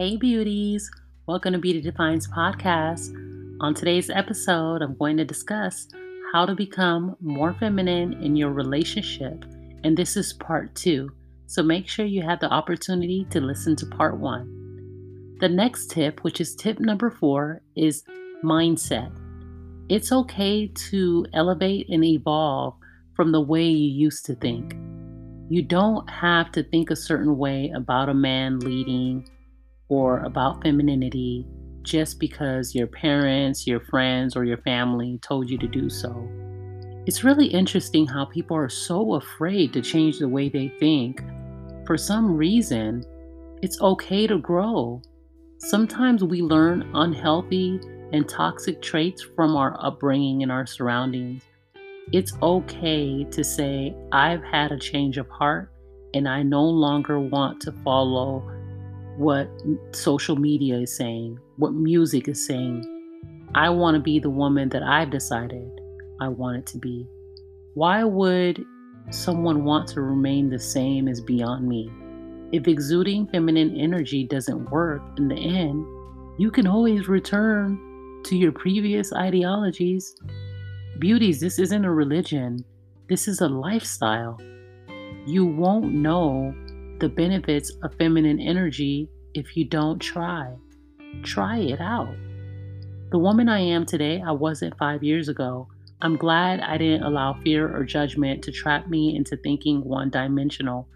Hey, beauties. Welcome to Beauty Defines podcast. On today's episode, I'm going to discuss how to become more feminine in your relationship. And this is part two. So make sure you have the opportunity to listen to part one. The next tip, which is tip number four, is mindset. It's okay to elevate and evolve from the way you used to think. You don't have to think a certain way about a man leading or about femininity just because your parents, your friends, or your family told you to do so. It's really interesting how people are so afraid to change the way they think. For some reason, it's okay to grow. Sometimes we learn unhealthy and toxic traits from our upbringing and our surroundings. It's okay to say, I've had a change of heart and I no longer want to follow what social media is saying, what music is saying. I want to be the woman that I've decided I want it to be. Why would someone want to remain the same as beyond me? If exuding feminine energy doesn't work in the end, you can always return to your previous ideologies. Beauties, this isn't a religion, this is a lifestyle. You won't know the benefits of feminine energy if you don't try. Try it out. The woman I am today, I wasn't five years ago. I'm glad I didn't allow fear or judgment to trap me into thinking one dimensional.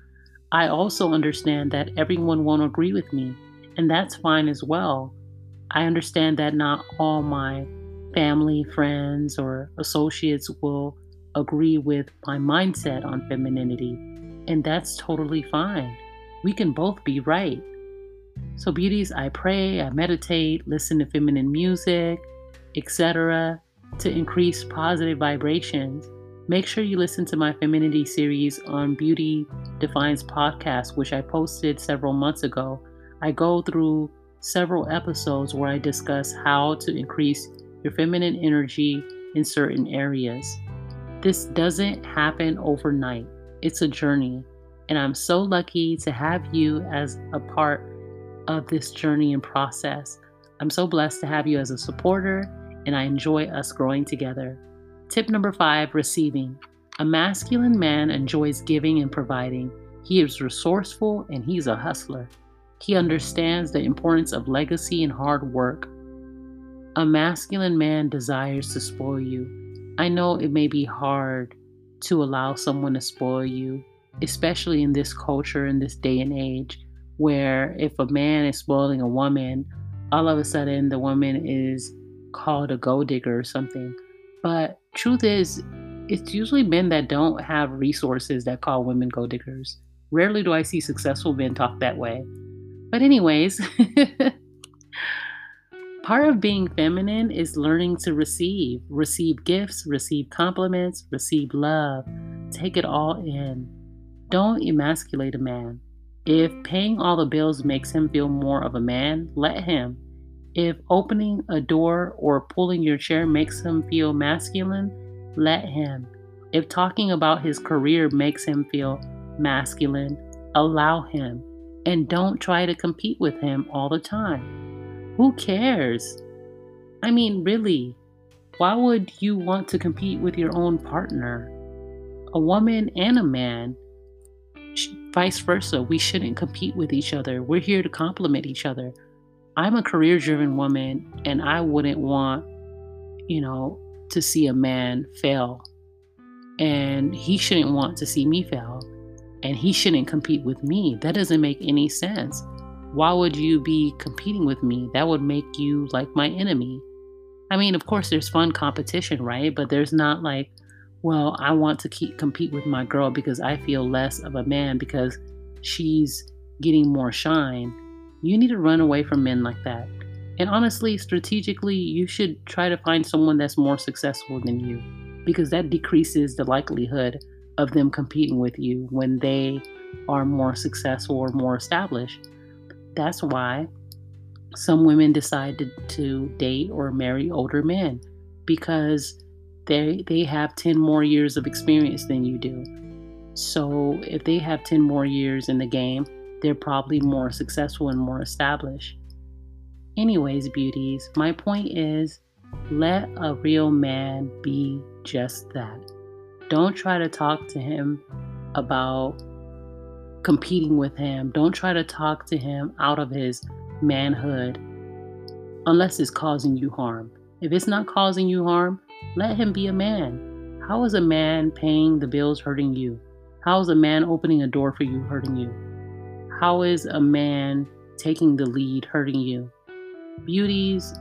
I also understand that everyone won't agree with me, and that's fine as well. I understand that not all my family, friends, or associates will agree with my mindset on femininity and that's totally fine. We can both be right. So, beauties, I pray, I meditate, listen to feminine music, etc., to increase positive vibrations. Make sure you listen to my femininity series on Beauty Defines podcast, which I posted several months ago. I go through several episodes where I discuss how to increase your feminine energy in certain areas. This doesn't happen overnight. It's a journey, and I'm so lucky to have you as a part of this journey and process. I'm so blessed to have you as a supporter, and I enjoy us growing together. Tip number five receiving. A masculine man enjoys giving and providing. He is resourceful and he's a hustler. He understands the importance of legacy and hard work. A masculine man desires to spoil you. I know it may be hard to allow someone to spoil you, especially in this culture, in this day and age, where if a man is spoiling a woman, all of a sudden the woman is called a gold digger or something. But truth is, it's usually men that don't have resources that call women gold diggers. Rarely do I see successful men talk that way. But, anyways, Part of being feminine is learning to receive, receive gifts, receive compliments, receive love. Take it all in. Don't emasculate a man. If paying all the bills makes him feel more of a man, let him. If opening a door or pulling your chair makes him feel masculine, let him. If talking about his career makes him feel masculine, allow him. And don't try to compete with him all the time. Who cares? I mean, really, why would you want to compete with your own partner? A woman and a man, vice versa. We shouldn't compete with each other. We're here to complement each other. I'm a career driven woman, and I wouldn't want, you know, to see a man fail. And he shouldn't want to see me fail. And he shouldn't compete with me. That doesn't make any sense why would you be competing with me? That would make you like my enemy. I mean, of course, there's fun competition, right? But there's not like, well, I want to keep compete with my girl because I feel less of a man because she's getting more shine. You need to run away from men like that. And honestly, strategically, you should try to find someone that's more successful than you because that decreases the likelihood of them competing with you when they are more successful or more established. That's why some women decide to, to date or marry older men because they they have 10 more years of experience than you do. So if they have 10 more years in the game, they're probably more successful and more established. Anyways, beauties, my point is let a real man be just that. Don't try to talk to him about competing with him. Don't try to talk to him out of his manhood unless it's causing you harm. If it's not causing you harm, let him be a man. How is a man paying the bills hurting you? How is a man opening a door for you hurting you? How is a man taking the lead hurting you? Beauties,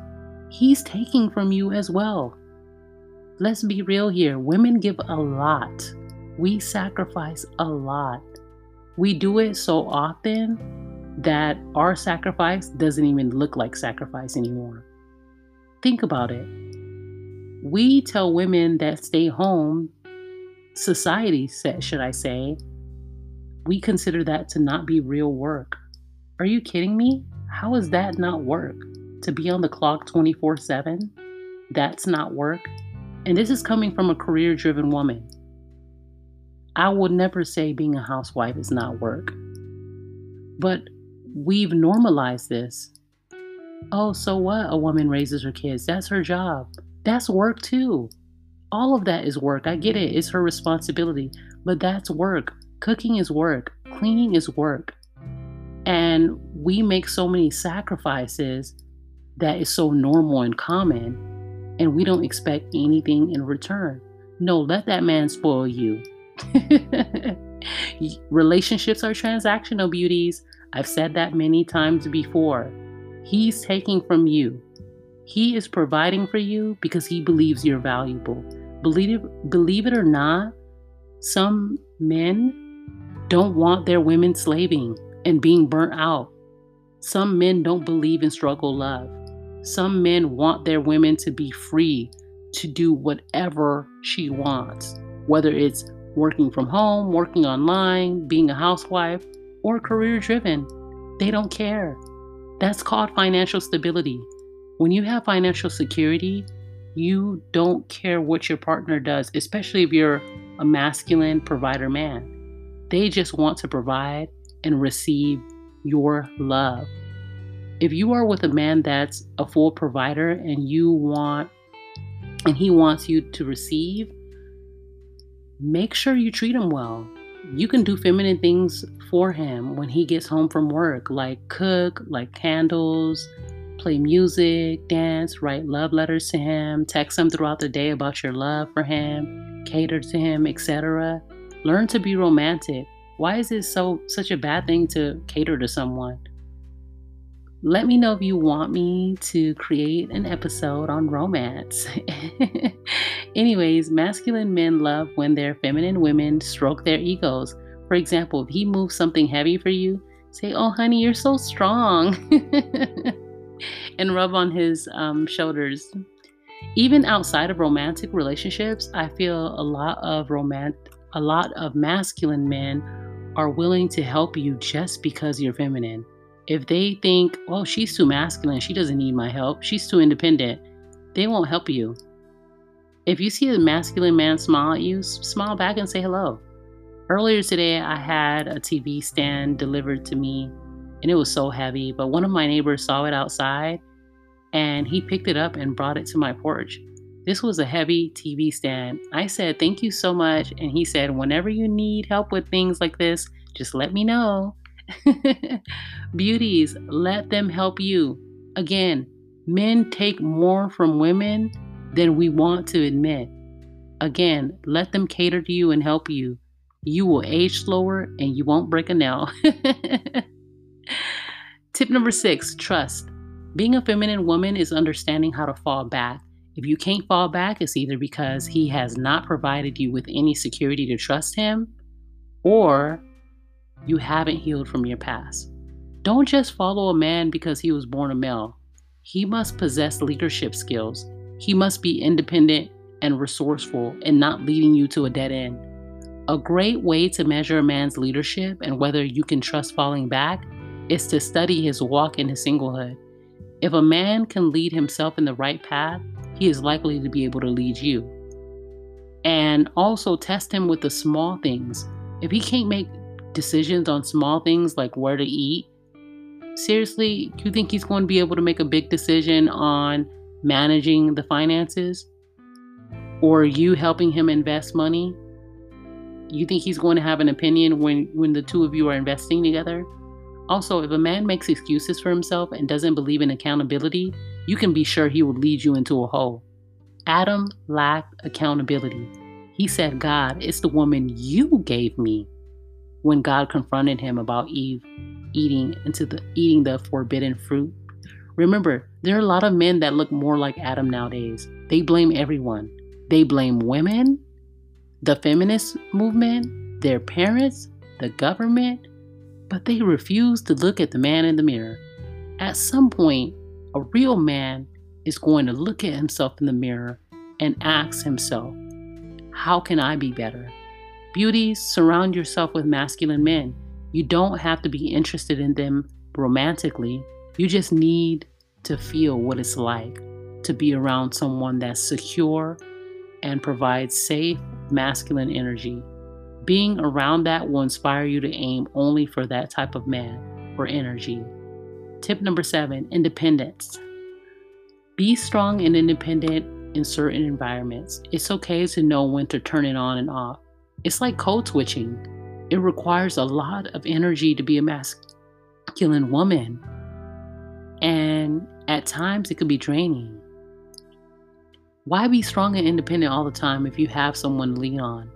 he's taking from you as well. Let's be real here. Women give a lot. We sacrifice a lot. We do it so often that our sacrifice doesn't even look like sacrifice anymore. Think about it. We tell women that stay home, society said, should I say, we consider that to not be real work. Are you kidding me? How is that not work? To be on the clock 24 7? That's not work. And this is coming from a career driven woman. I would never say being a housewife is not work. But we've normalized this. Oh, so what? A woman raises her kids. That's her job. That's work too. All of that is work. I get it. It's her responsibility. But that's work. Cooking is work. Cleaning is work. And we make so many sacrifices that is so normal and common and we don't expect anything in return. No, let that man spoil you. Relationships are transactional beauties. I've said that many times before. He's taking from you. He is providing for you because he believes you're valuable. Believe it, believe it or not, some men don't want their women slaving and being burnt out. Some men don't believe in struggle love. Some men want their women to be free to do whatever she wants, whether it's working from home, working online, being a housewife, or career driven. They don't care. That's called financial stability. When you have financial security, you don't care what your partner does, especially if you're a masculine provider man. They just want to provide and receive your love if you are with a man that's a full provider and you want and he wants you to receive, make sure you treat him well. You can do feminine things for him when he gets home from work, like cook, like candles, play music, dance, write love letters to him, text him throughout the day about your love for him, cater to him, etc. Learn to be romantic. Why is it so such a bad thing to cater to someone? Let me know if you want me to create an episode on romance. Anyways, masculine men love when their feminine women stroke their egos. For example, if he moves something heavy for you, say, Oh, honey, you're so strong. and rub on his um, shoulders. Even outside of romantic relationships, I feel a lot of romant a lot of masculine men are willing to help you just because you're feminine. If they think, oh, she's too masculine, she doesn't need my help, she's too independent, they won't help you. If you see a masculine man smile at you, smile back and say hello. Earlier today, I had a TV stand delivered to me and it was so heavy, but one of my neighbors saw it outside and he picked it up and brought it to my porch. This was a heavy TV stand. I said, Thank you so much. And he said, Whenever you need help with things like this, just let me know. Beauties, let them help you. Again, men take more from women than we want to admit. Again, let them cater to you and help you. You will age slower and you won't break a nail. Tip number six trust. Being a feminine woman is understanding how to fall back. If you can't fall back, it's either because he has not provided you with any security to trust him, or you haven't healed from your past. Don't just follow a man because he was born a male. He must possess leadership skills. He must be independent and resourceful and not leading you to a dead end. A great way to measure a man's leadership and whether you can trust falling back is to study his walk in his singlehood. If a man can lead himself in the right path, he is likely to be able to lead you. And also test him with the small things. If he can't make decisions on small things like where to eat, seriously, do you think he's going to be able to make a big decision on managing the finances? Or you helping him invest money? You think he's going to have an opinion when, when the two of you are investing together? Also, if a man makes excuses for himself and doesn't believe in accountability, you can be sure he will lead you into a hole. Adam lacked accountability. He said, God, it's the woman you gave me. When God confronted him about Eve eating into the eating the forbidden fruit. Remember, there are a lot of men that look more like Adam nowadays. They blame everyone. They blame women, the feminist movement, their parents, the government, but they refuse to look at the man in the mirror. At some point, a real man is going to look at himself in the mirror and ask himself, How can I be better? Beauties, surround yourself with masculine men. You don't have to be interested in them romantically. You just need to feel what it's like to be around someone that's secure and provides safe masculine energy. Being around that will inspire you to aim only for that type of man or energy. Tip number seven independence. Be strong and independent in certain environments. It's okay to know when to turn it on and off. It's like code switching. It requires a lot of energy to be a masculine woman. And at times it could be draining. Why be strong and independent all the time if you have someone to lean on?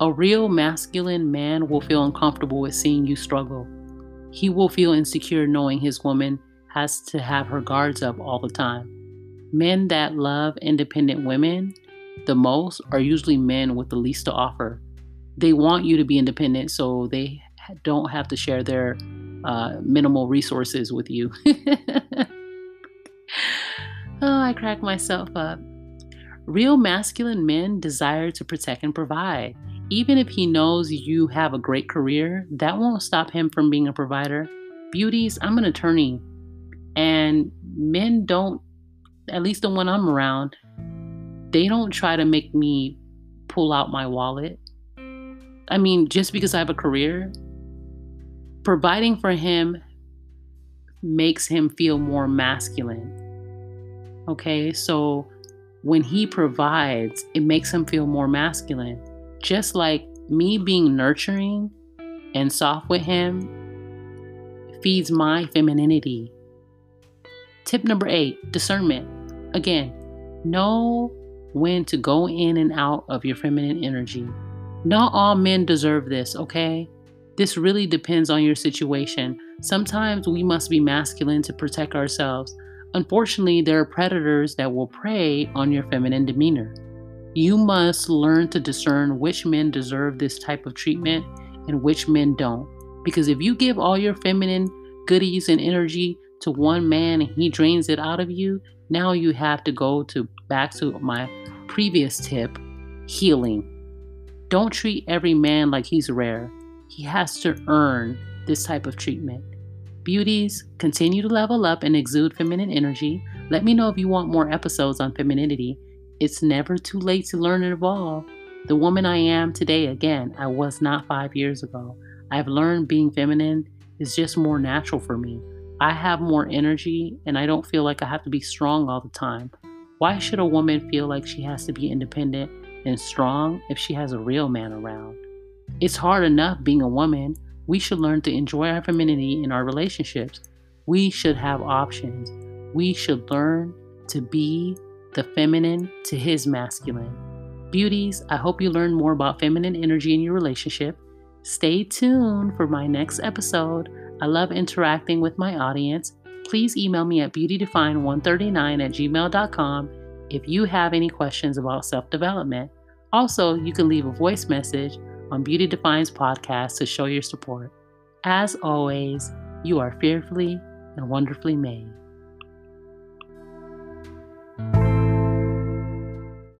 A real masculine man will feel uncomfortable with seeing you struggle. He will feel insecure knowing his woman has to have her guards up all the time. Men that love independent women the most are usually men with the least to offer. They want you to be independent so they don't have to share their uh, minimal resources with you. oh, I crack myself up. Real masculine men desire to protect and provide. Even if he knows you have a great career, that won't stop him from being a provider. Beauties, I'm an attorney, and men don't, at least the one I'm around, they don't try to make me pull out my wallet. I mean, just because I have a career, providing for him makes him feel more masculine. Okay, so when he provides, it makes him feel more masculine. Just like me being nurturing and soft with him feeds my femininity. Tip number eight discernment. Again, know when to go in and out of your feminine energy. Not all men deserve this, okay? This really depends on your situation. Sometimes we must be masculine to protect ourselves. Unfortunately, there are predators that will prey on your feminine demeanor. You must learn to discern which men deserve this type of treatment and which men don't. Because if you give all your feminine goodies and energy to one man and he drains it out of you, now you have to go to back to my previous tip, healing. Don't treat every man like he's rare. He has to earn this type of treatment. Beauties, continue to level up and exude feminine energy. Let me know if you want more episodes on femininity. It's never too late to learn and evolve. The woman I am today, again, I was not five years ago. I've learned being feminine is just more natural for me. I have more energy and I don't feel like I have to be strong all the time. Why should a woman feel like she has to be independent and strong if she has a real man around? It's hard enough being a woman we should learn to enjoy our femininity in our relationships. We should have options. We should learn to be the feminine to his masculine. Beauties, I hope you learn more about feminine energy in your relationship. Stay tuned for my next episode. I love interacting with my audience. Please email me at beautydefine139 at gmail.com if you have any questions about self development. Also, you can leave a voice message on Beauty Defines podcast to show your support. As always, you are fearfully and wonderfully made.